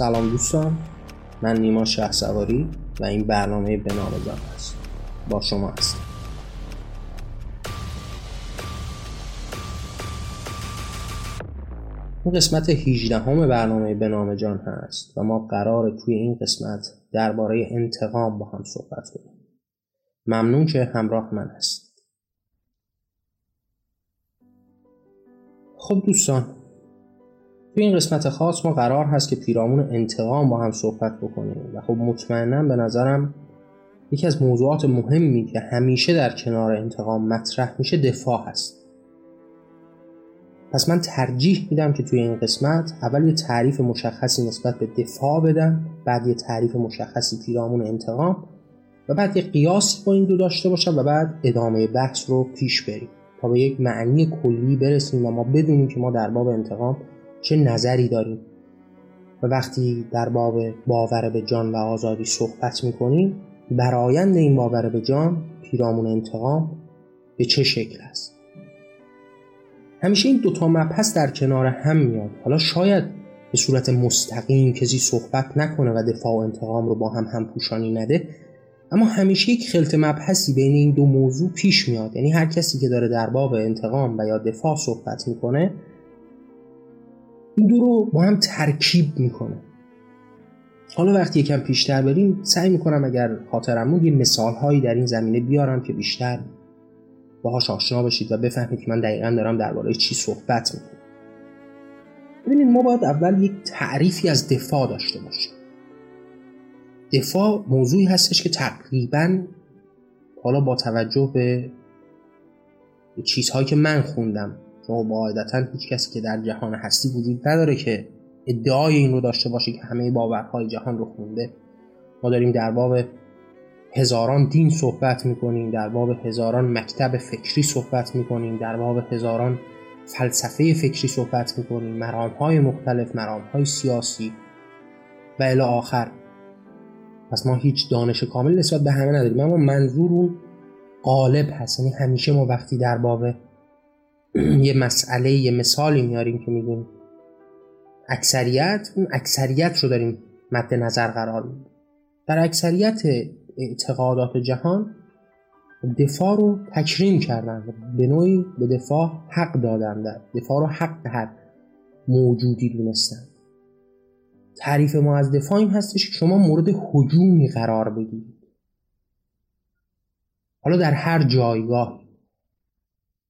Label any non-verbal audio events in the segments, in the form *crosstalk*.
سلام دوستان من نیما شه سواری و این برنامه به نام جان هست. با شما هستم. این قسمت 18 همه برنامه به نام جان هست و ما قرار توی این قسمت درباره انتقام با هم صحبت کنیم. ممنون که همراه من هست خب دوستان توی این قسمت خاص ما قرار هست که پیرامون انتقام با هم صحبت بکنیم. و خب مطمئنا به نظرم یکی از موضوعات مهمی که همیشه در کنار انتقام مطرح میشه دفاع هست. پس من ترجیح میدم که توی این قسمت اول یه تعریف مشخصی نسبت به دفاع بدم بعد یه تعریف مشخصی پیرامون انتقام و بعد یه قیاسی با این دو داشته باشم و بعد ادامه بحث رو پیش بریم. تا به یک معنی کلی برسیم و ما بدونیم که ما در باب انتقام چه نظری داریم؟ و وقتی در باب باور به جان و آزادی صحبت می‌کنیم برایند این باور به جان پیرامون انتقام به چه شکل است؟ همیشه این دوتا مبحث در کنار هم میاد. حالا شاید به صورت مستقیم کسی صحبت نکنه و دفاع و انتقام رو با هم هم پوشانی نده اما همیشه یک خلط مبحثی بین این دو موضوع پیش میاد. یعنی هر کسی که داره در باب انتقام و یا دفاع صحبت می‌کنه این دو رو با هم ترکیب می‌کنه. حالا وقتی یکم پیشتر بریم سعی می‌کنم اگر خاطرم یه مثال هایی در این زمینه بیارم که بیشتر باهاش آشنا بشید و بفهمید که من دقیقا دارم درباره چی صحبت می‌کنم. ببینید ما باید اول یک تعریفی از دفاع داشته باشیم. دفاع موضوعی هستش که تقریبا حالا با توجه به چیزهایی که من خوندم چون قاعدتا هیچ کسی که در جهان هستی وجود نداره که ادعای این رو داشته باشه که همه باورهای جهان رو خونده. ما داریم در باب هزاران دین صحبت می‌کنیم در باب هزاران مکتب فکری صحبت می‌کنیم در باب هزاران فلسفه فکری صحبت می‌کنیم مرام های مختلف مرام های سیاسی و الی آخر. پس ما هیچ دانش کامل نسبت به همه نداریم اما منظور اون قالب هست. یعنی همیشه ما وقتی در باب *clears throat* یه مسئله یه مثالی میاریم که میگیم اکثریت اون اکثریت رو داریم مد نظر قرار میدیم. در اکثریت اعتقادات جهان دفاع رو تکریم کردن به نوعی به دفاع حق دادن دفاع رو حق هر موجودی دونستن. تعریف ما از دفاع این هستش که شما مورد حجومی قرار بگیرید. حالا در هر جایگاه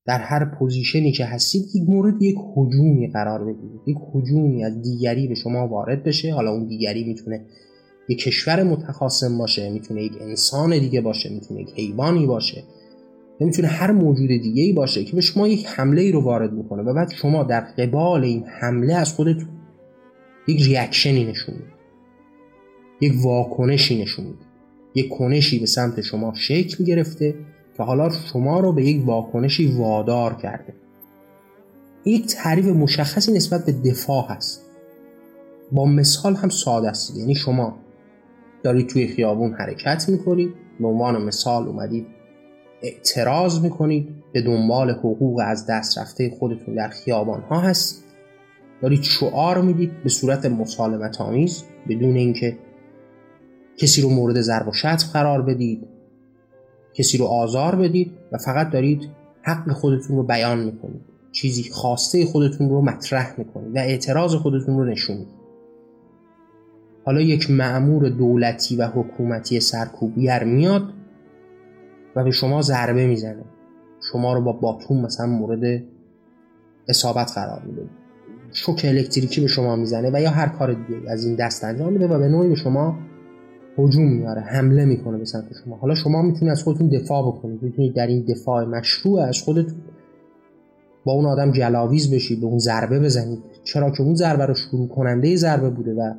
در هر پوزیشنی که هستید یک مورد یک حجومی قرار بگیرید. یک حجومی از دیگری به شما وارد بشه. حالا اون دیگری می‌تونه یک کشور متخاصم باشه می‌تونه یک انسان دیگه باشه می‌تونه یک حیوانی باشه. می‌تونه هر موجود دیگه ای باشه که به شما یک حمله ای رو وارد می‌کنه و بعد شما در قبال این حمله از خودتون یک ریاکشنی نشون یک واکنشی نشون یک کنشی به سمت شما شکل گرفته. که حالا شما رو به یک واکنشی وادار کرده. یک تعریف مشخصی نسبت به دفاع هست. با مثال هم ساده است. یعنی شما دارید توی خیابون حرکت می‌کنید به عنوان مثال اومدید اعتراض می‌کنید به دنبال حقوق از دست رفته خودتون در خیابان ها هست. دارید شعار می‌دید به صورت مسالمت آمیز بدون اینکه کسی رو مورد ضرب و شتم قرار بدید. کسی رو آزار بدید و فقط دارید حق خودتون رو بیان می‌کنید. چیزی خواسته خودتون رو مطرح می‌کنید. و اعتراض خودتون رو نشون می‌دید. حالا یک معمور دولتی و حکومتی سرکوبگر میاد و به شما ضربه می‌زنه. شما رو با باتون مثلا مورد اصابت قرار میده. شوک الکتریکی به شما می‌زنه و یا هر کار دیگه از این دست انجام میده و به نوعی به شما هجوم میاره حمله می‌کنه به سمت شما. حالا شما می‌تونید از خودتون دفاع بکنید می‌تونید در این دفاع مشروع از خودتون با اون آدم جلاویز بشید به اون ضربه بزنید چرا؟ که اون ضربه رو شروع کننده ضربه بوده و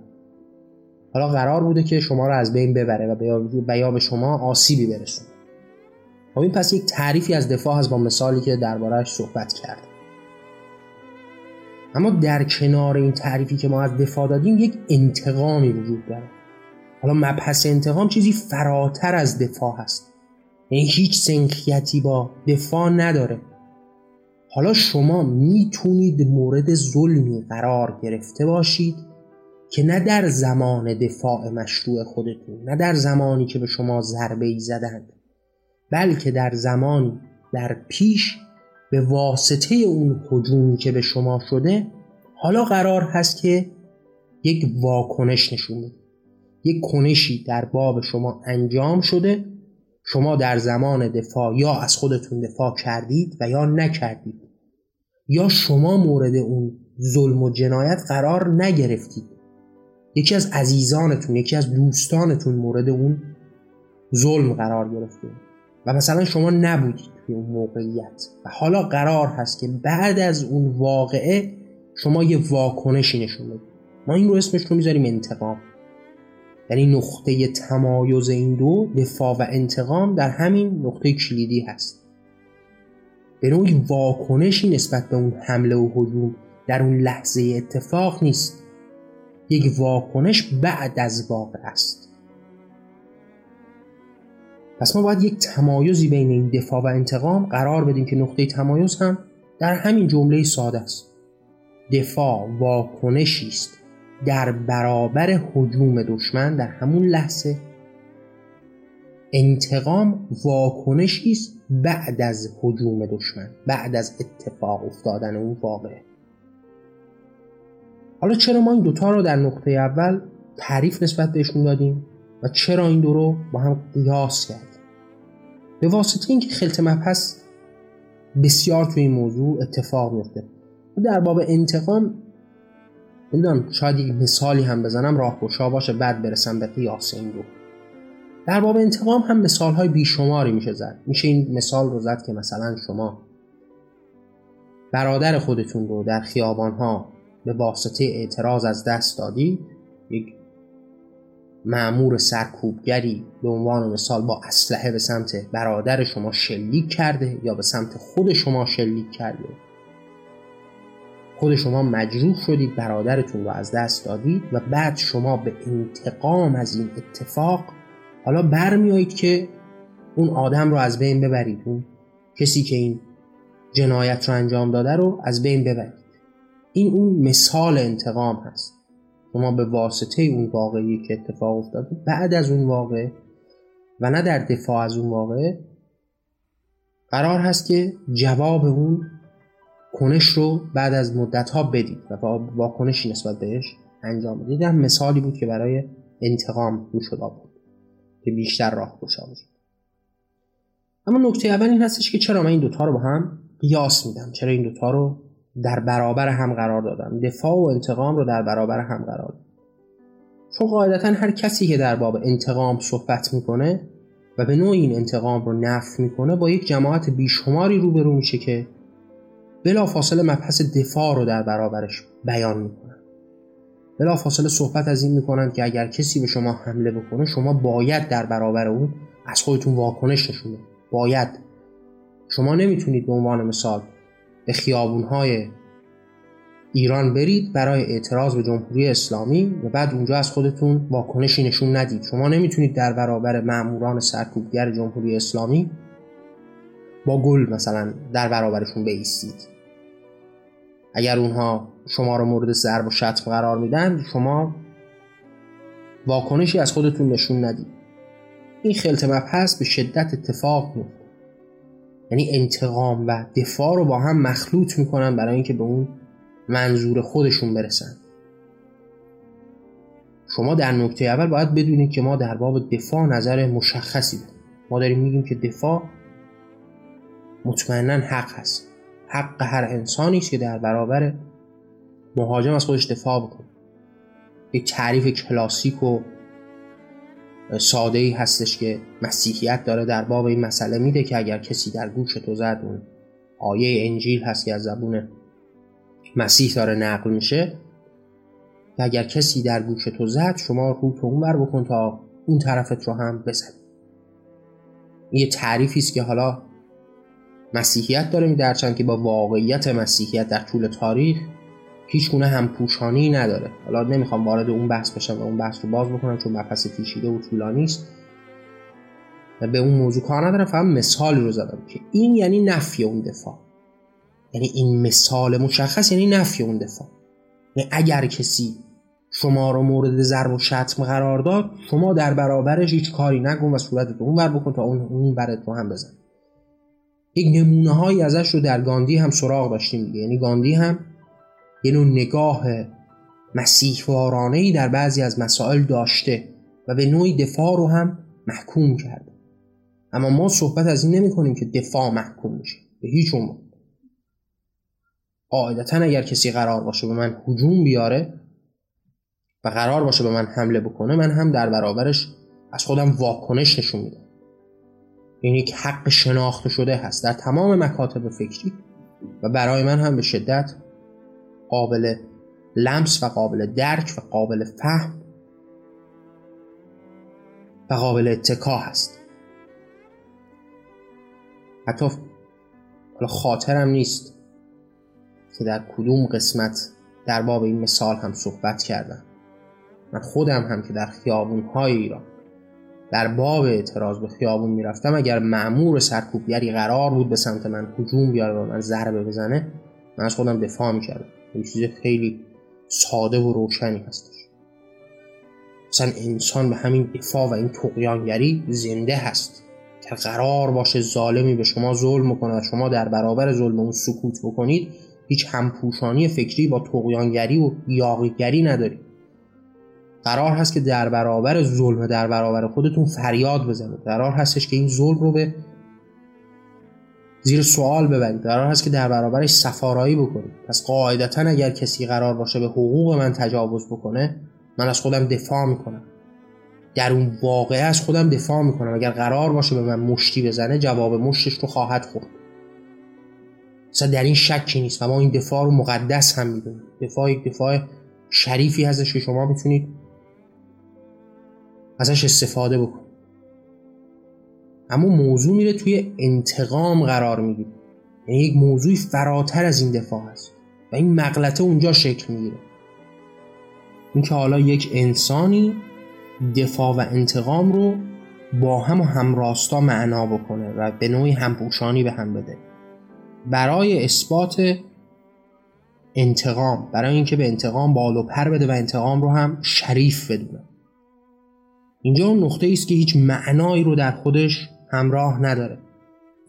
حالا قرار بوده که شما رو از بین ببره و یا به شما آسیبی برسونه. خب این پس یک تعریفی از دفاع هست با مثالی که دربارهش صحبت کرد اما در کنار این تعریفی که ما از دفاع دادیم یک انتقامی وجود داره. حالا مبحث انتقام چیزی فراتر از دفاع هست. یعنی هیچ سنخیتی با دفاع نداره. حالا شما می‌تونید مورد ظلمی قرار گرفته باشید که نه در زمان دفاع مشروع خودتون نه در زمانی که به شما ضربه ای زدند بلکه در زمانی در پیش به واسطه اون حجومی که به شما شده حالا قرار هست که یک واکنش نشون بده. یک کنشی در باب شما انجام شده شما در زمان دفاع یا از خودتون دفاع کردید و یا نکردید. یا شما مورد اون ظلم و جنایت قرار نگرفتید. یکی از عزیزانتون یکی از دوستانتون مورد اون ظلم قرار گرفته. و مثلا شما نبودید توی اون موقعیت. و حالا قرار هست که بعد از اون واقعه شما یه واکنشی نشون بدید. ما این رو اسمش رو می‌ذاریم انتقام. یعنی نقطه تمایز این دو دفاع و انتقام در همین نقطه کلیدی هست. به نوعی واکنشی نسبت به اون حمله و حجوم در اون لحظه اتفاق نیست. یک واکنش بعد از واقع است. پس ما باید یک تمایزی بین این دفاع و انتقام قرار بدیم که نقطه تمایز هم در همین جمله ساده است. دفاع واکنشی است. در برابر حجوم دشمن در همون لحظه. انتقام واکنشی است بعد از حجوم دشمن بعد از اتفاق افتادن اون واقعه. حالا چرا ما این دوتا رو در نقطه اول تعریف نسبت بهشون دادیم و چرا این دو رو با هم قیاس کردیم؟ به واسطه اینکه خلط مبحث بسیار توی این موضوع اتفاق میفته در باب انتقام نمی‌دونم شاید یک مثالی هم بزنم راه گشا باشه بعد برسم به قیاس این دو در باب انتقام هم مثال های بیشماری میشه زد. میشه این مثال رو زد که مثلا شما برادر خودتون رو در خیابان ها به واسطه اعتراض از دست دادید. یک معمور سرکوبگری به عنوان مثال با اسلحه به سمت برادر شما شلیک کرده یا به سمت خود شما شلیک کرده. خود شما مجروح شدید برادرتون رو از دست دادید و بعد شما به انتقام از این اتفاق حالا برمیایید که اون آدم رو از بین ببرید. اون کسی که این جنایت رو انجام داده رو از بین ببرید. این اون مثال انتقام هست. شما به واسطه اون واقعی که اتفاق افتاده بعد از اون واقع و نه در دفاع از اون واقع قرار هست که جواب اون کنش رو بعد از مدت ها بدید و واکنشی نسبت بهش انجام بدید. هم مثالی بود که برای انتقام رو شده بود که بیشتر راه گشا اما نکته اول این هستش که چرا من این دوتا رو با هم قیاس میدم؟ چرا این دوتا رو در برابر هم قرار دادم؟ دفاع و انتقام رو در برابر هم قرار دادم. چون قاعدتا هر کسی که در باب انتقام صحبت می‌کنه و به نوع این انتقام رو نفی می‌کنه با یک جماعت بیشماری روبرو میشه که بلا فاصله مبحث دفاع رو در برابرش بیان می‌کنن. بلا فاصله صحبت از این می‌کنن که اگر کسی به شما حمله بکنه شما باید در برابر اون از خودتون واکنش نشونه باید. شما نمی‌تونید به عنوان مثال به خیابونهای ایران برید برای اعتراض به جمهوری اسلامی و بعد اونجا از خودتون واکنشی نشون ندید. شما نمی‌تونید در برابر ماموران سرکوبگر جمهوری اسلامی با گل مثلا در برابرشون بیستید. اگر اونها شما رو مورد ضرب و شتم قرار میدن شما واکنشی از خودتون نشون ندید. این خلط مبحث به شدت اتفاق میفته یعنی انتقام و دفاع رو با هم مخلوط می‌کنن برای اینکه به اون منظور خودشون برسن. شما در نکته اول باید بدونید که ما در باب دفاع نظر مشخصی داریم. ما داریم میگیم که دفاع مطمئنا حق هست. حق هر انسانی است که در برابر مهاجم از خودش دفاع بکنه. یک تعریف کلاسیک و ساده ای هستش که مسیحیت داره در باب این مسئله میده که اگر کسی در گوش تو زد اون آیه انجیل هست که از زبون مسیح داره نقل میشه. که اگر کسی در گوش تو زد شما رو تو اون بر بکن تا اون طرفت رو هم بزن یه تعریفی است که حالا مسیحیت داره میدرچند که با واقعیت مسیحیت در طول تاریخ هیچ گونه هم پوشانی نداره. حالا نمی‌خوام وارد اون بحث بشم و اون بحث رو باز بکنم چون مبحث پیچیده و طولانی است. به اون موضوع کار ندارم فقط مثالی رو زدم که این یعنی نفی اون دفاع. یعنی این مثال مشخص یعنی نفی اون دفاع. یعنی اگر کسی شما رو مورد ضرب و شتم قرار داد شما در برابرش هیچ کاری نکن و صورتت اون بر بکن تا اون اون برت رو هم بزن یک نمونه هایی ازش رو در گاندی هم سراغ داشتیم دیگه. یعنی گاندی هم یه نوع نگاه مسیح ای در بعضی از مسائل داشته و به نوعی دفاع رو هم محکوم کرده اما ما صحبت از این نمی کنیم که دفاع محکوم میشه به هیچ عنوان. قاعدتا اگر کسی قرار باشه به من هجوم بیاره و قرار باشه به من حمله بکنه من هم در برابرش از خودم واکنش نشون میدم. این یک حق شناخته شده هست. در تمام مکاتب فکری و برای من هم به شدت قابل لمس و قابل درک و قابل فهم و قابل اتکا هست. حتی خاطرم نیست که در کدوم قسمت در باب این مثال هم صحبت کردم. من خودم هم که در خیابون های ایران در باب اعتراض به خیابون می‌رفتم. اگر معمور سرکوبگری قرار بود به سمت من هجوم بیاره و من ضربه بزنه من از خودم دفاع می‌کردم. این چیز خیلی ساده و روشنی هستش. مثلا انسان به همین دفاع و این تقیانگری زنده هست که قرار باشه ظالمی به شما ظلم کنه و شما در برابر ظلم اون سکوت بکنید هیچ همپوشانی فکری با تقیانگری و یاقیگری ندارید. قرار هست که در برابر ظلم در برابر خودتون فریاد بزنید. قرار هستش که این ظلم رو به زیر سوال ببرید. قرار هست که در برابرش سفارایی بکنید. پس قاعدتا اگر کسی قرار باشه به حقوق من تجاوز بکنه من از خودم دفاع می‌کنم. در اون واقعه از خودم دفاع می‌کنم. اگر قرار باشه به من مشتی بزنه جواب مشتش رو خواهد خورد. مثلا در این شکی نیست. و ما این دفاع رو مقدس هم می‌دونیم. دفاع یک دفاع شریفی هستش که شما می‌تونید ازش استفاده بکنید اما موضوع میره توی انتقام قرار می‌گیره. یعنی یک موضوعی فراتر از این دفاع هست و این مغلطه اونجا شکل می‌گیره. اینکه حالا یک انسانی دفاع و انتقام رو با هم و همراستا معنا بکنه و به نوعی همپوشانی به هم بده. برای اثبات انتقام برای اینکه به انتقام بال پر بده و انتقام رو هم شریف بدونه. اینجا اون نقطه است که هیچ معنایی رو در خودش همراه نداره.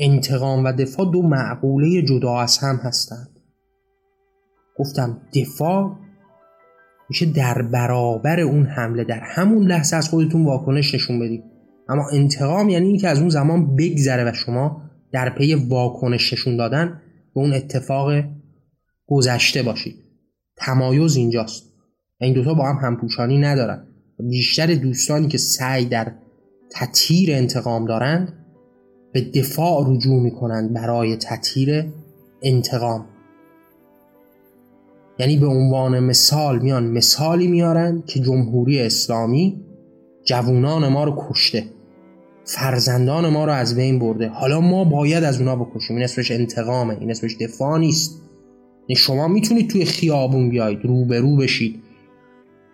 انتقام و دفاع دو معقوله جدا از هم هستند. گفتم دفاع میشه در برابر اون حمله. در همون لحظه از خودتون واکنش نشون بدید. اما انتقام یعنی اینکه از اون زمان بگذره و شما در پی واکنش نشون دادن به اون اتفاق گذشته باشید. تمایز اینجاست. این دوتا با هم همپوشانی ندارن. بیشتر دوستانی که سعی در تطهیر انتقام دارند به دفاع رجوع می‌کنند برای تطهیر انتقام. یعنی به عنوان مثال میان مثالی میارن که جمهوری اسلامی جوونان ما رو کشته فرزندان ما رو از بین برده. حالا ما باید از اونا بکشیم. این اسمش انتقامه این اسمش دفاع نیست. یعنی شما می‌تونید توی خیابون بیاید رو بشید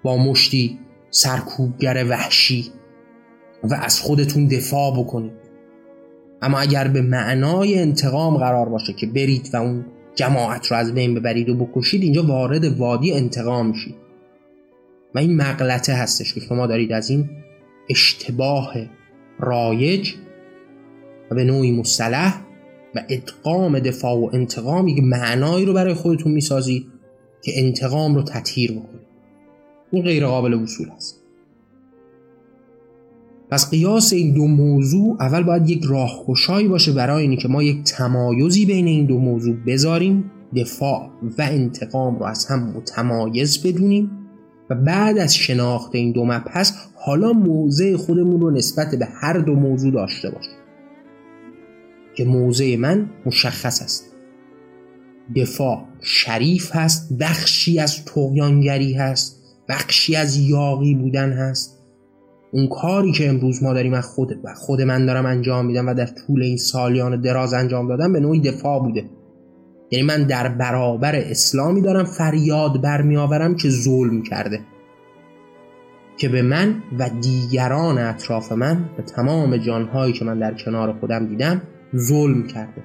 با مشتی سرکوبگر وحشی و از خودتون دفاع بکنید. اما اگر به معنای انتقام قرار باشه که برید و اون جماعت رو از بین ببرید و بکشید اینجا وارد وادی انتقام میشید. و این مغلطه هستش که شما دارید از این اشتباه رایج و به نوعی مصطلح و ادغام دفاع و انتقام یک معنایی رو برای خودتون می‌سازید که انتقام رو تطهیر بکنید. این غیر قابل وصول هست پس قیاس این دو موضوع اول باید یک راهگشایی باشه برای اینی که ما یک تمایزی بین این دو موضوع بذاریم دفاع و انتقام رو از هم متمایز بدونیم و بعد از شناخت این دو مبحث حالا موضع خودمون رو نسبت به هر دو موضوع داشته باشیم که موضع من مشخص است. دفاع شریف هست بخشی از تقیانگری هست. بخشی از یاقی بودن هست. اون کاری که امروز ما داریم از خود و خود من دارم انجام میدم و در طول این سالیان دراز انجام دادم به نوعی دفاع بوده. یعنی من در برابر اسلامی دارم فریاد برمیآورم که ظلم کرده. که به من و دیگران اطراف من به تمام جانهایی که من در کنار خودم دیدم ظلم کرده.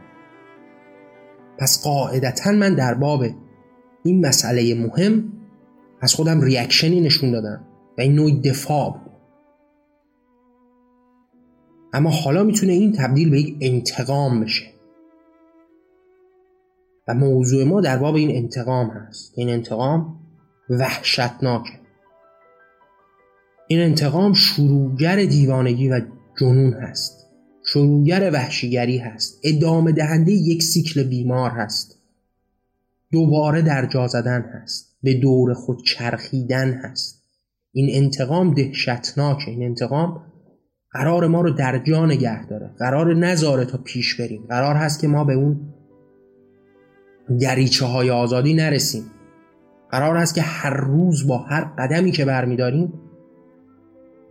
پس قاعدتا من در باب این مسئله مهم از خودم ریاکشنی نشون دادم و این نوع دفاع بود. اما حالا می‌تونه این تبدیل به یک انتقام بشه. و موضوع ما در باب این انتقام هست. این انتقام وحشتناکه. این انتقام شروعگر دیوانگی و جنون هست. شروعگر وحشیگری هست. ادامه دهنده یک سیکل بیمار هست. دوباره در جا زدن هست به دور خود چرخیدن هست. این انتقام دهشتناکه این انتقام قرار ما رو در جا نگه داره قرار نذاره تا پیش بریم. قرار هست که ما به اون دریچه های آزادی نرسیم. قرار هست که هر روز با هر قدمی که برمیداریم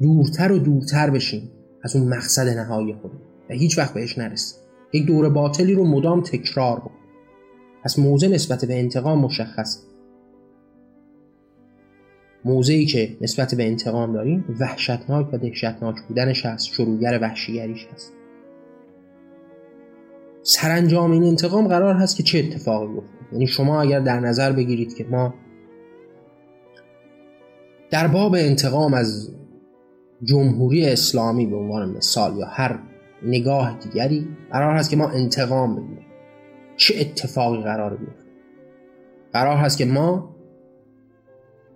دورتر و دورتر بشیم از اون مقصد نهایی خودمون و هیچ وقت بهش نرسیم. یک دور باطلی رو مدام تکرار بود پس موضع نسبت به انتقام مشخص. موضعی که نسبت به انتقام داریم وحشتناک و دهشتناک بودنش هست شروعگر وحشیگریش هست سرانجام این انتقام قرار هست که چه اتفاقی بیفته؟ یعنی شما اگر در نظر بگیرید که ما در باب انتقام از جمهوری اسلامی به عنوان مثال یا هر نگاه دیگری قرار هست که ما انتقام بگیریم چه اتفاقی قرار بیفته؟ قرار هست که ما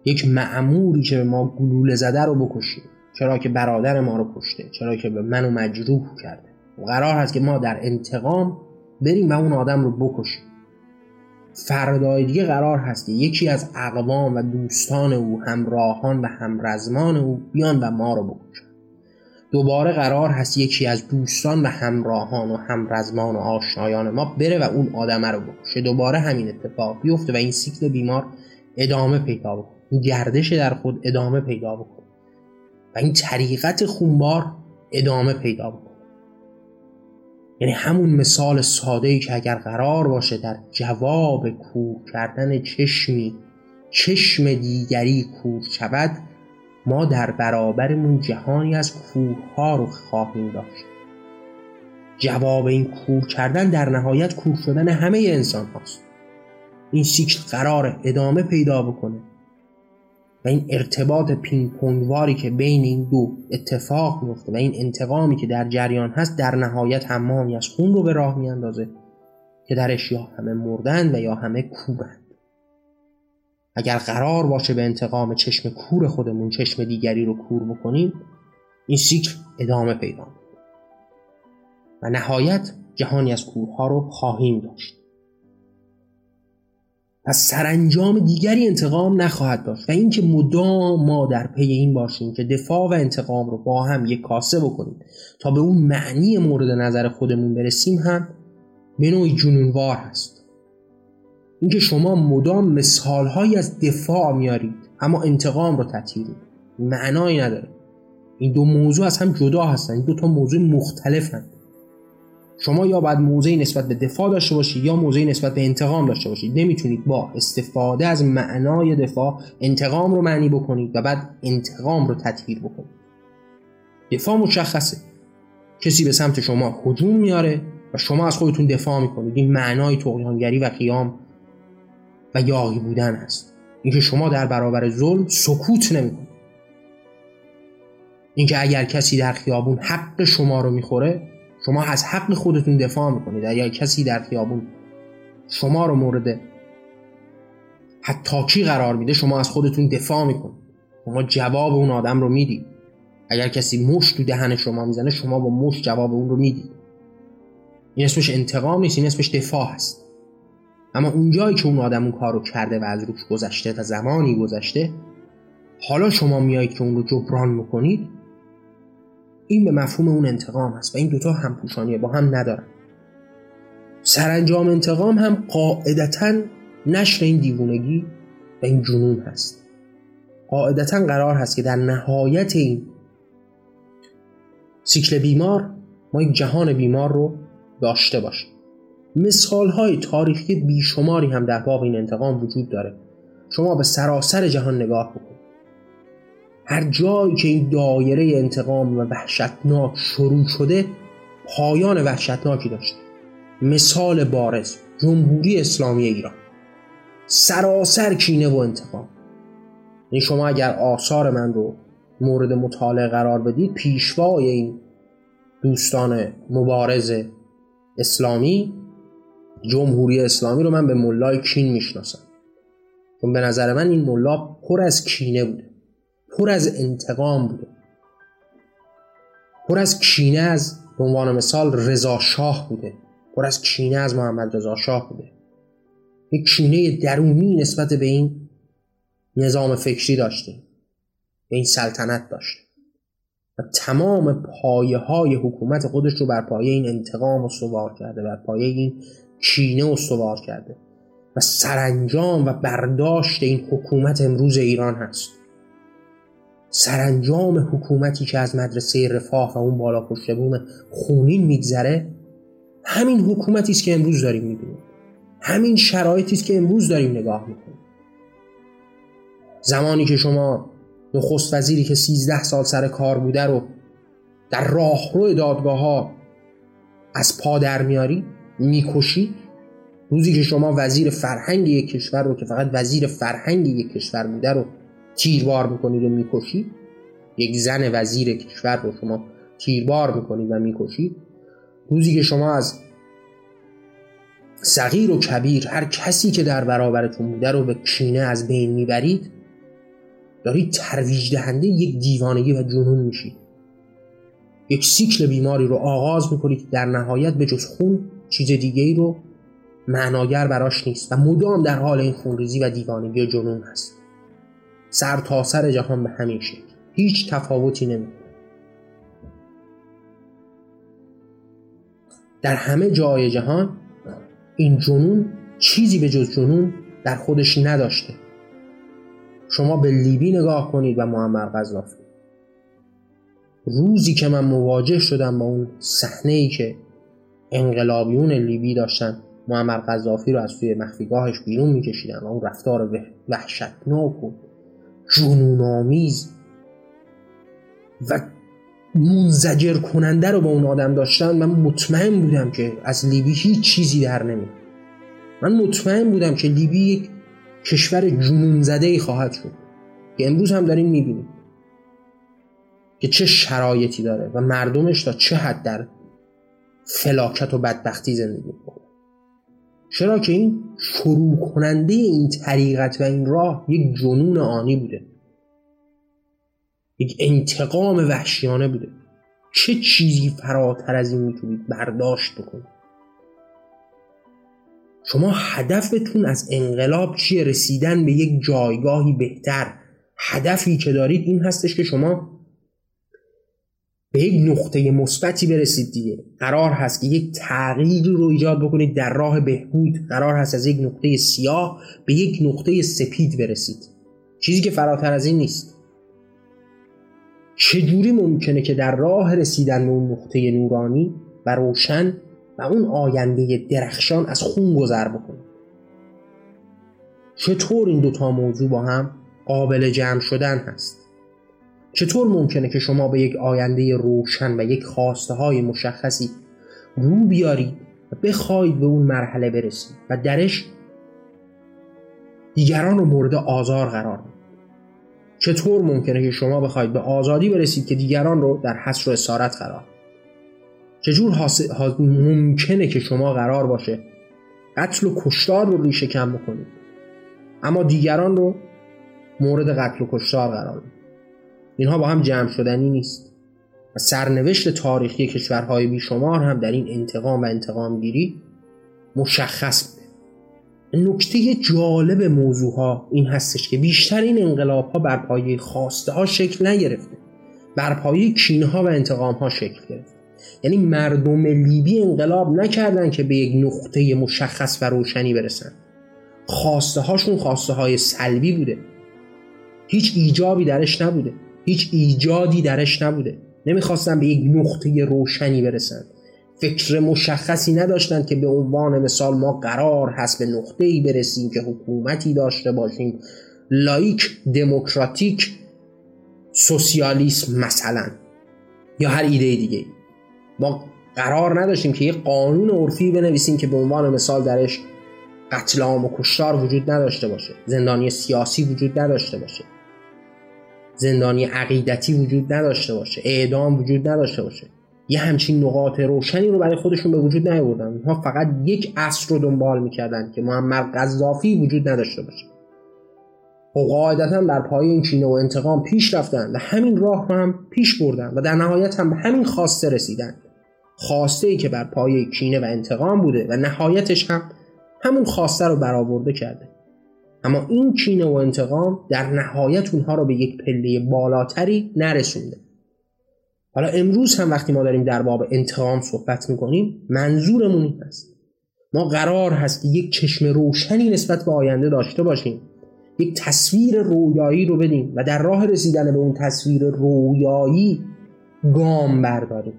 یک معموری که به ما گلوله زده رو بکشیم. چرا که برادر ما رو کشته چرا که به منو مجروح کرده. و قرار هست که ما در انتقام بریم و اون آدم رو بکشیم. فردای دیگه قرار هست که یکی از اقوام و دوستان او همراهان و همرزمان او بیان و ما رو بکشن دوباره قرار هست یکی از دوستان و همراهان و همرزمان و آشنایان ما بره و اون آدمه رو بکشه. دوباره همین اتفاق بیفته و این سیکل بیمار ادامه پیدا بکنه. این گردش در خود ادامه پیدا بکنه. و این طریقت خونبار ادامه پیدا بکنه. یعنی همون مثال ساده ای که اگر قرار باشه در جواب کور کردن چشمی چشم دیگری کور شود ما در برابرمون جهانی از کورها رو خواهیم داشت. جواب این کور کردن در نهایت کور شدن همه انسان هاست. این سیکل قرار ادامه پیدا بکنه و این ارتباط پینگ که بین این دو اتفاق میفته و این انتقامی که در جریان هست در نهایت حمامی از خون رو به راه میاندازه که درش یا همه مردن و یا همه کورند اگر قرار باشه به انتقام چشم کور خودمون چشم دیگری رو کور بکنیم این سیکل ادامه پیدا و نهایت جهانی از کورها رو خواهیم داشت. پس سرانجام دیگری انتقام نخواهد داشت و اینکه مدام ما در پی این باشیم که دفاع و انتقام رو با هم یک کاسه بکنیم تا به اون معنی مورد نظر خودمون برسیم هم به نوعی جنونوار هست. اینکه شما مدام مثالهایی از دفاع میارید اما انتقام رو تطهیرید معنایی نداره. این دو موضوع از هم جدا هستن. این دو تا موضوع مختلفند شما یا باید موضعی نسبت به دفاع داشته باشید یا موضعی نسبت به انتقام داشته باشید نمی‌تونید با استفاده از معنای دفاع انتقام رو معنی بکنید و بعد انتقام رو تطهیر بکنید. دفاع مشخصه. کسی به سمت شما هجوم میاره و شما از خودتون دفاع می‌کنید. این معنای تقیانگری و قیام و یاغی بودن است. اینکه شما در برابر ظلم سکوت نمی‌کنید. اینکه اگر کسی در خیابون حق شما رو می‌خوره شما از حق خودتون دفاع می‌کنید. اگر کسی در خیابون شما رو مورد حتی قرار میده شما از خودتون دفاع می‌کنید. شما جواب اون آدم رو می‌دید. اگر کسی مش تو دهن شما می‌زنه شما با مش جواب اون رو می‌دید. این اسمش انتقام نیست این اسمش دفاع هست اما اونجایی که اون آدم اون کار رو کرده و از روش گذشته تا زمانی گذشته حالا شما میایید که اون رو جبران می‌کنید این به مفهوم اون انتقام است و این دوتا هم پوشانیه با هم ندارن. سرانجام انتقام هم قاعدتا نشر این دیوونگی و این جنون هست. قاعدتا قرار هست که در نهایت این سیکل بیمار ما یک جهان بیمار رو داشته باشیم. مثال های تاریخی بیشماری هم در باب این انتقام وجود داره. شما به سراسر جهان نگاه بکنید هر جایی که این دایره انتقام و وحشتناک شروع شده پایان وحشتناکی داشته. مثال بارز جمهوری اسلامی ایران. سراسر کینه و انتقام. یعنی شما اگر آثار من رو مورد مطالعه قرار بدید پیشوای این دوستان مبارز اسلامی جمهوری اسلامی رو من به ملای کین می‌شناسم. چون به نظر من این ملا پر از کینه بوده. پر از انتقام بوده. پر از کینه از به عنوان مثال رضا شاه بوده. پر از کینه از محمد رضا شاه بوده. یک کینه درونی نسبت به این نظام فکری داشته. به این سلطنت داشته. و تمام پایه های حکومت خودش رو بر پایه این انتقام استوار کرده بر پایه این کینه استوار کرده و سرانجام و برداشت این حکومت امروز ایران هست. سرانجام حکومتی که از مدرسه رفاه و اون بالا پشت بوم خونین میگذره همین حکومتی است که امروز داریم می‌بینیم. همین شرایطی است که امروز داریم نگاه می‌کنیم. زمانی که شما نخست وزیری که 13 سال سر کار بوده رو در راهرو دادگاه ها از پا در میاری می‌کشی؟ روزی که شما وزیر فرهنگ یک کشور رو که فقط وزیر فرهنگ یک کشور بوده رو تیربار می‌کنید و می‌کشید یک زن وزیر کشور رو شما تیربار می‌کنید و می‌کشید روزی که شما از صغیر و کبیر هر کسی که در برابرتون بوده رو به کینه از بین می‌برید دارید ترویج دهنده یک دیوانگی و جنون میشید. یک سیکل بیماری رو آغاز می‌کنید در نهایت به جز خون چیز دیگه ای رو معناگر براش نیست و مدام در حال این خونریزی و دیوانگی و جنون هست. سر تا سر جهان به همین شکل. هیچ تفاوتی نمی‌کنه در همه جای جهان این جنون چیزی به جز جنون در خودش نداشته. شما به لیبی نگاه کنید و معمر قذافی روزی که من مواجه شدم با اون صحنه ای که انقلابیون لیبی داشتن. معمر قذافی رو از توی مخفیگاهش بیرون میکشیدن و اون رفتار وحشتناک و جنون آمیز و منزجر کننده رو با اون آدم داشتن من مطمئن بودم که از لیبی هیچ چیزی در نمی من مطمئن بودم که لیبی یک کشور جنون زده ای خواهد شد. که امروز هم داریم می‌بینیم که چه شرایطی داره و مردمش تا چه حد در فلاکت و بدبختی زندگی می‌کنه. چرا که این شروع کننده این طریقت و این راه یک جنون آنی بوده. یک انتقام وحشیانه بوده. چه چیزی فراتر از این می‌تونید برداشت بکنید؟ شما هدفتون از انقلاب چیه؟ رسیدن به یک جایگاهی بهتر. هدفی که دارید این هستش که شما به یک نقطه مثبتی برسید دیگه. قرار هست که یک تغییری رو ایجاد بکنید در راه بهبود. قرار هست از یک نقطه سیاه به یک نقطه سپید برسید. چیزی که فراتر از این نیست. چجوری ممکنه که در راه رسیدن به اون نقطه نورانی و روشن و اون آینده درخشان از خون گذر بکنه؟ چطور این دوتا موضوع با هم قابل جمع شدن هست؟ چطور ممکنه که شما به یک آینده روشن و یک خواسته های مشخصی رو بیارید و بخواید به اون مرحله برسید و درش دیگران رو مورد آزار قرار بدید؟ چطور ممکنه که شما بخواید به آزادی برسید که دیگران رو در حصر و اسارت قرار چجور ممکنه که شما قرار باشه قتل و کشتار رو ریشه کم بکنید؟ اما دیگران رو مورد قتل و کشتار قرار بدید. اینها با هم جمع شدنی نیست. و سرنوشت تاریخی کشورهای بیشمار هم در این انتقام و انتقام گیری مشخص بوده. نکته جالب موضوع ها این هستش که بیشتر این انقلاب ها بر پایه خواسته ها شکل نگرفته. بر پایه کینه ها و انتقام ها شکل گرفته. یعنی مردم لیبی انقلاب نکردن که به یک نقطه مشخص و روشنی برسن. خواسته هاشون خواسته های سلبی بوده. هیچ ایجابی درش نبوده. هیچ ایجادی درش نبوده. نمی‌خواستن به یک نقطه روشنی برسن. فکر مشخصی نداشتند که به عنوان مثال ما قرار هست به نقطه ای برسیم که حکومتی داشته باشیم. لایک دموکراتیک سوسیالیسم مثلا. یا هر ایده دیگه ما قرار نداشتیم که یک قانون عرفی بنویسیم که به عنوان مثال درش قتل عام و کشتار وجود نداشته باشه. زندانی سیاسی وجود نداشته باشه. زندانی عقیدتی وجود نداشته باشه اعدام وجود نداشته باشه. یه همچین نقاط روشنی رو برای خودشون به وجود نیاوردن. اونها فقط یک عصر رو دنبال می‌کردن که محمد قذافی وجود نداشته باشه. و خب قاعدتا در پای این کینه و انتقام پیش رفتن و همین راه رو هم پیش بردن و در نهایت هم به همین خواسته رسیدن. خواسته ای که بر پای کینه و انتقام بوده و نهایتش هم همون خواسته رو برآورده کرده. اما این کینه و انتقام در نهایت اونها رو به یک پله بالاتری نرسونده. حالا امروز هم وقتی ما داریم در باب انتقام صحبت می‌کنیم منظورمون این هست. ما قرار هست که یک چشم روشنی نسبت به آینده داشته باشیم. یک تصویر رویایی رو بدیم و در راه رسیدن به اون تصویر رویایی گام برداریم.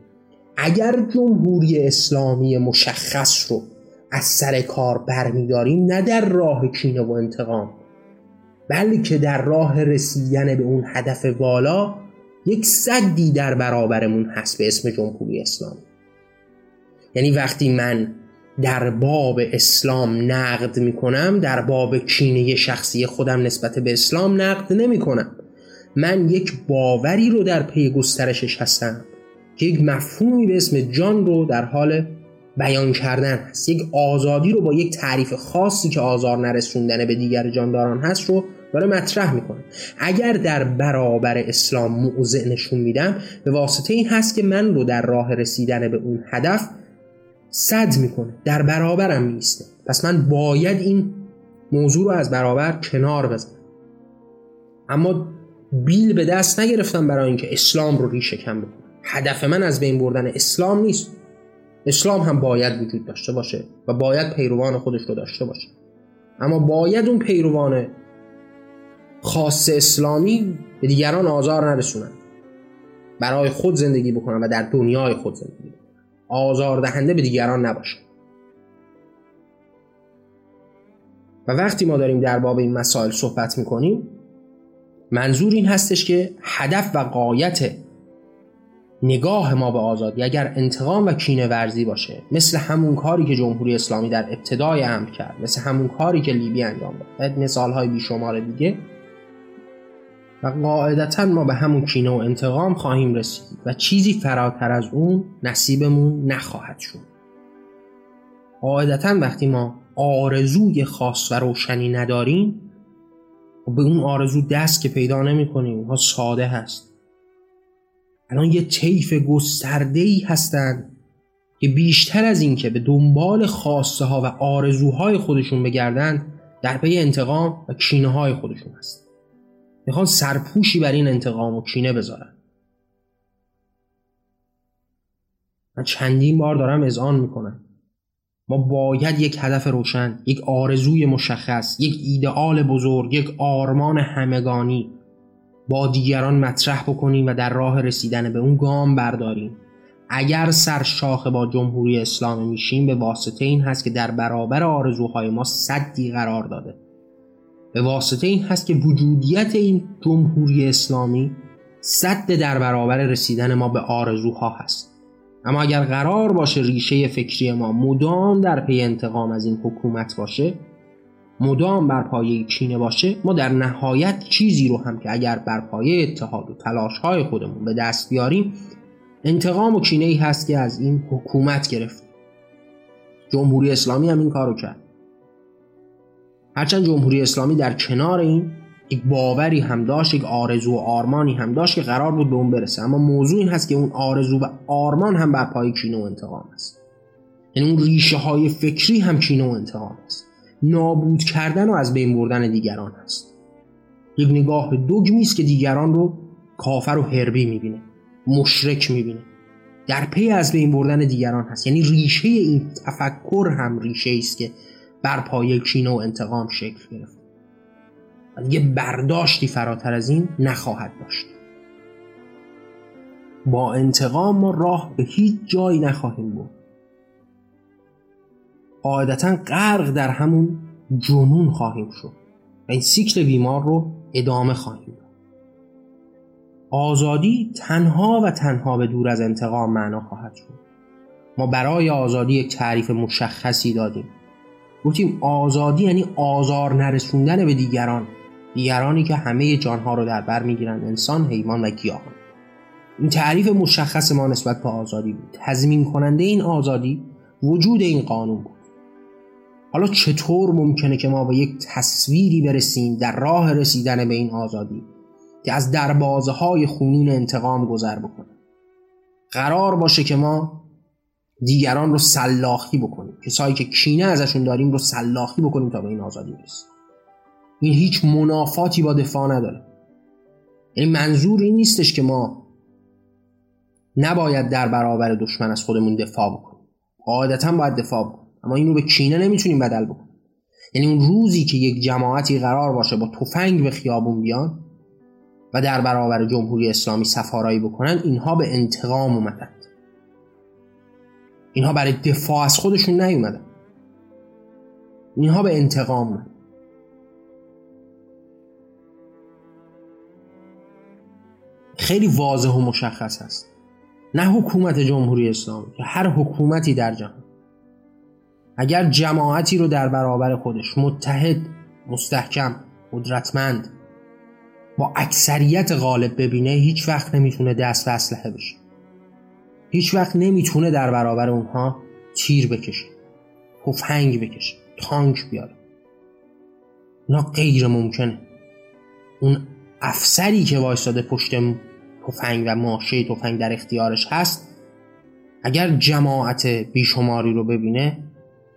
اگر جمهوری اسلامی مشخص رو از سر کار برمیداریم نه در راه کینه و انتقام. بلکه در راه رسیدن به اون هدف بالا یک صدی در برابرمون هست به اسم جمهوری اسلامی. یعنی وقتی من در باب اسلام نقد می‌کنم در باب کینه شخصی خودم نسبت به اسلام نقد نمی کنم من یک باوری رو در پی گسترشش هستم که یک مفهومی به اسم جان رو در حال بیان کردن. هست یک آزادی رو با یک تعریف خاصی که آزار نرسوندن به دیگر جانداران هست رو داره مطرح می‌کنه. اگر در برابر اسلام موضع نشون میدم به واسطه این هست که من رو در راه رسیدن به اون هدف صد می‌کنه. در برابرم میسته پس من باید این موضوع رو از برابر کنار بزنم. اما بیل به دست نگرفتم برای اینکه اسلام رو ریشه کم بکنم. هدف من از بین بردن اسلام نیست. اسلام هم باید وجود داشته باشه و باید پیروان خودش رو داشته باشه. اما باید اون پیروان خاص اسلامی به دیگران آزار نرسونن. برای خود زندگی بکنن و در دنیای خود زندگی بکنن. آزار دهنده به دیگران نباشه. و وقتی ما داریم در باب این مسائل صحبت می‌کنیم منظور این هستش که هدف و قایت نگاه ما به آزادی اگر انتقام و کینه ورزی باشه مثل همون کاری که جمهوری اسلامی در ابتدای امر کرد مثل همون کاری که لیبی انجام داد مثال های بیشمار دیگه و قاعدتا ما به همون کینه و انتقام خواهیم رسید و چیزی فراتر از اون نصیبمون نخواهد شد. قاعدتا وقتی ما آرزوی خاص و روشنی نداریم به اون آرزو دست که پیدا نمی کنیم اونها ساده هست. الان یه طیف گسترده ای هستند که بیشتر از این که به دنبال خواسته ها و آرزوهای خودشون بگردند در پی انتقام و کینه های خودشون هست. می‌خوان سرپوشی بر این انتقام و کینه بذارن. من چندین بار دارم اذعان می‌کنم. ما باید یک هدف روشن یک آرزوی مشخص یک ایدئال بزرگ یک آرمان همگانی با دیگران مطرح بکنیم و در راه رسیدن به اون گام برداریم. اگر سرشاخ با جمهوری اسلامی میشیم به واسطه این هست که در برابر آرزوهای ما صدی قرار داده. به واسطه این هست که وجودیت این جمهوری اسلامی صد در برابر رسیدن ما به آرزوها هست. اما اگر قرار باشه ریشه فکری ما مدام در پی انتقام از این حکومت باشه مدام بر پایه چینه باشه ما در نهایت چیزی رو هم که اگر بر پایه اتحاد و تلاش های خودمون به دست بیاریم انتقام و کینه ای هست که از این حکومت گرفت. جمهوری اسلامی هم این کارو کرد. هرچند جمهوری اسلامی در کنار این یک باوری هم داشت یک آرزو و آرمانی هم داشت که قرار بود به اون برسه. اما موضوع این هست که اون آرزو و آرمان هم بر پای کینه و انتقام است. یعنی اون ریشه های فکری هم کینه و انتقام است. نابود کردن و از بین بردن دیگران است. یک نگاه دگمی است که دیگران رو کافر و هربی می‌بینه مشرک می‌بینه. در پی از بین بردن دیگران هست. یعنی ریشه این تفکر هم ریشه است که بر پایه کینه و انتقام شکل گرفت. و برداشتی فراتر از این نخواهد داشت. با انتقام ما راه به هیچ جایی نخواهیم بود. قاعدتا غرق در همون جنون خواهیم شد و این سیکل بیمار رو ادامه خواهیم داد. آزادی تنها و تنها به دور از انتقام معنا خواهد شد. ما برای آزادی یک تعریف مشخصی دادیم. گفتیم آزادی یعنی آزار نرسوندن به دیگران دیگرانی که همه جانها رو در بر می‌گیرند انسان حیوان و گیاهان. این تعریف مشخص ما نسبت به آزادی بود. تضمین کننده این آزادی وجود این قانون بود. حالا چطور ممکنه که ما به یک تصویری برسیم در راه رسیدن به این آزادی که از دروازه های خونین انتقام گذر بکنه؟ قرار باشه که ما دیگران رو سلاخی بکنیم. کسایی که کینه ازشون داریم رو سلاخی بکنیم تا به این آزادی برسیم. این هیچ منافاتی با دفاع نداره. یعنی منظور این نیستش که ما نباید در برابر دشمن از خودمون دفاع بکنیم. قاعدتا باید دفاع بکنیم. اما این رو به کینه نمی‌تونیم بدل بکنیم. یعنی اون روزی که یک جماعتی قرار باشه با تفنگ به خیابون بیان و در برابر جمهوری اسلامی سفارایی بکنن اینها به انتقام اومدند اینها برای دفاع از خودشون نیومدن. اینها به انتقام اومدن. خیلی واضح و مشخص است نه حکومت جمهوری اسلامی هر حکومتی در جهان. اگر جماعتی رو در برابر خودش متحد مستحکم قدرتمند با اکثریت غالب ببینه هیچ وقت نمی‌تونه دست به اسلحه بشه. هیچ وقت نمی‌تونه در برابر اونها تیر بکشه تفنگ بکشه تانک بیاره. اینا غیر ممکنه. اون افسری که وایستاده پشت تفنگ و ماشه تفنگ در اختیارش هست اگر جماعت بیشماری رو ببینه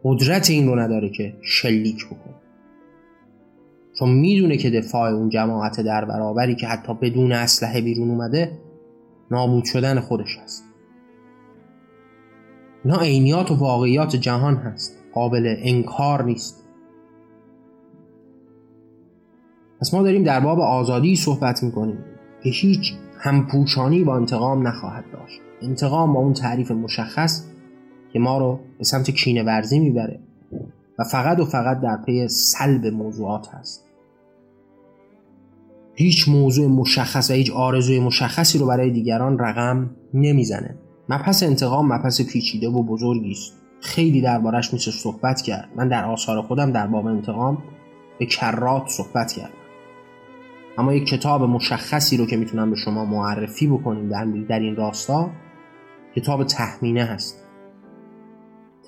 قدرت این رو نداره که شلیک بکنه. چون می‌دونه که دفاع اون جماعت در برابری که حتی بدون اسلحه بیرون اومده نابود شدن خودش هست. اینا عینیات و واقعیات جهان هست. قابل انکار نیست. پس ما داریم در باب آزادی صحبت می‌کنیم که هیچ همپوشانی با انتقام نخواهد داشت. انتقام با اون تعریف مشخص که ما رو به سمت کینه ورزی می‌بره. و فقط و فقط در پی سلب موضوعات هست. هیچ موضوع مشخص و هیچ آرزوی مشخصی رو برای دیگران رقم نمی‌زنه. مبحث انتقام مبحث پیچیده و بزرگی است. خیلی دربارش میشه صحبت کرد. من در آثار خودم در باب انتقام به کرات صحبت کردم. اما یک کتاب مشخصی رو که می‌تونم به شما معرفی بکنیم در, این راستا کتاب تحمینه هست.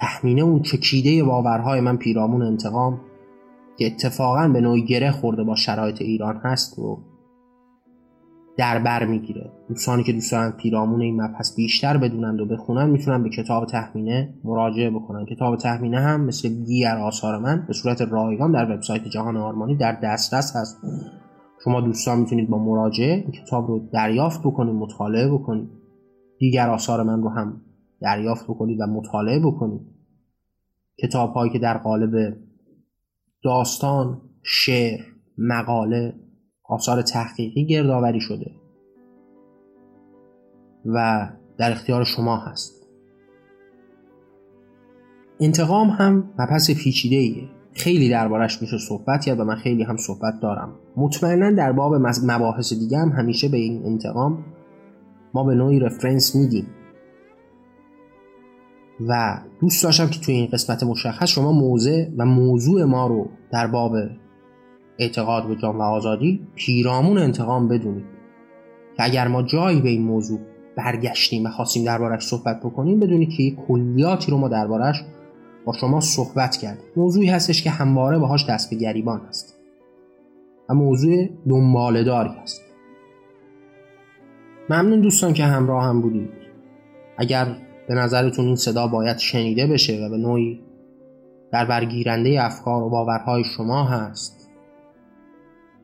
تحمینه اون چکیده باورهای من پیرامون انتقام که اتفاقا به نوعی گره خورده با شرایط ایران هست و در بر می‌گیره. دوستانی که دوست دارن پیرامون این مبحث بیشتر بدونند و بخونن می‌تونن به کتاب تحمینه مراجعه بکنن. کتاب تحمینه هم مثل دیگر آثار من به صورت رایگان در وبسایت جهان آرمانی در دسترس هست. شما دوستان می‌تونید با مراجعه این کتاب رو دریافت بکنید مطالعه بکنید. دیگر آثار من رو هم دریافت بکنید و مطالعه بکنید. کتاب هایی که در قالب داستان شعر مقاله آثار تحقیقی گردآوری شده و در اختیار شما هست. انتقام هم مبحث پیچیده ایه خیلی دربارش میشه صحبت کرد و من خیلی هم صحبت دارم. مطمئنا در باب مباحث دیگه هم همیشه به این انتقام ما به نوعی رفرنس میدیم. و دوست داشتم که توی این قسمت مشخص شما موضع و موضوع ما رو در باب اعتقاد به جان و آزادی پیرامون انتقام بدونید. که اگر ما جایی به این موضوع برگشتیم و خواستیم دربارش صحبت بکنیم بدونید که کلیاتی رو ما دربارش با شما صحبت کرد موضوعی هستش که همواره باهاش دست به گریبان هست. و موضوع دنبالداری هست. ممنون دوستان که همراه هم بودید. اگر به نظرتون این صدا باید شنیده بشه و به نوعی در برگیرنده افکار و باورهای شما هست؟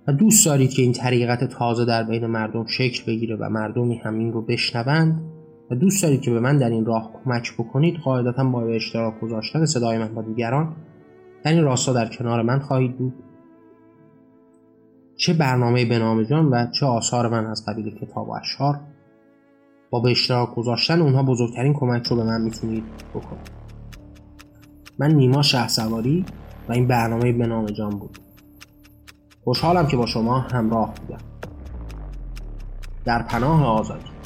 و دوست دارید که این طریقت تازه در بین مردم شکل بگیره و مردمی همین رو بشنوند و دوست دارید که به من در این راه کمک بکنید قاعدتا با به اشتراک گذاشتن صدای من با دیگران در این راستا در کنار من خواهید بود. چه برنامه نام جان و چه آثار من از قبیل کتاب و اشعار با به اشتراک گذاشتن اونها بزرگترین کمک رو به من می‌تونید بکنید. من نیما شه سواری و این برنامه به نام جان بود. خوشحالم که با شما همراه بودم. در پناه آزادی.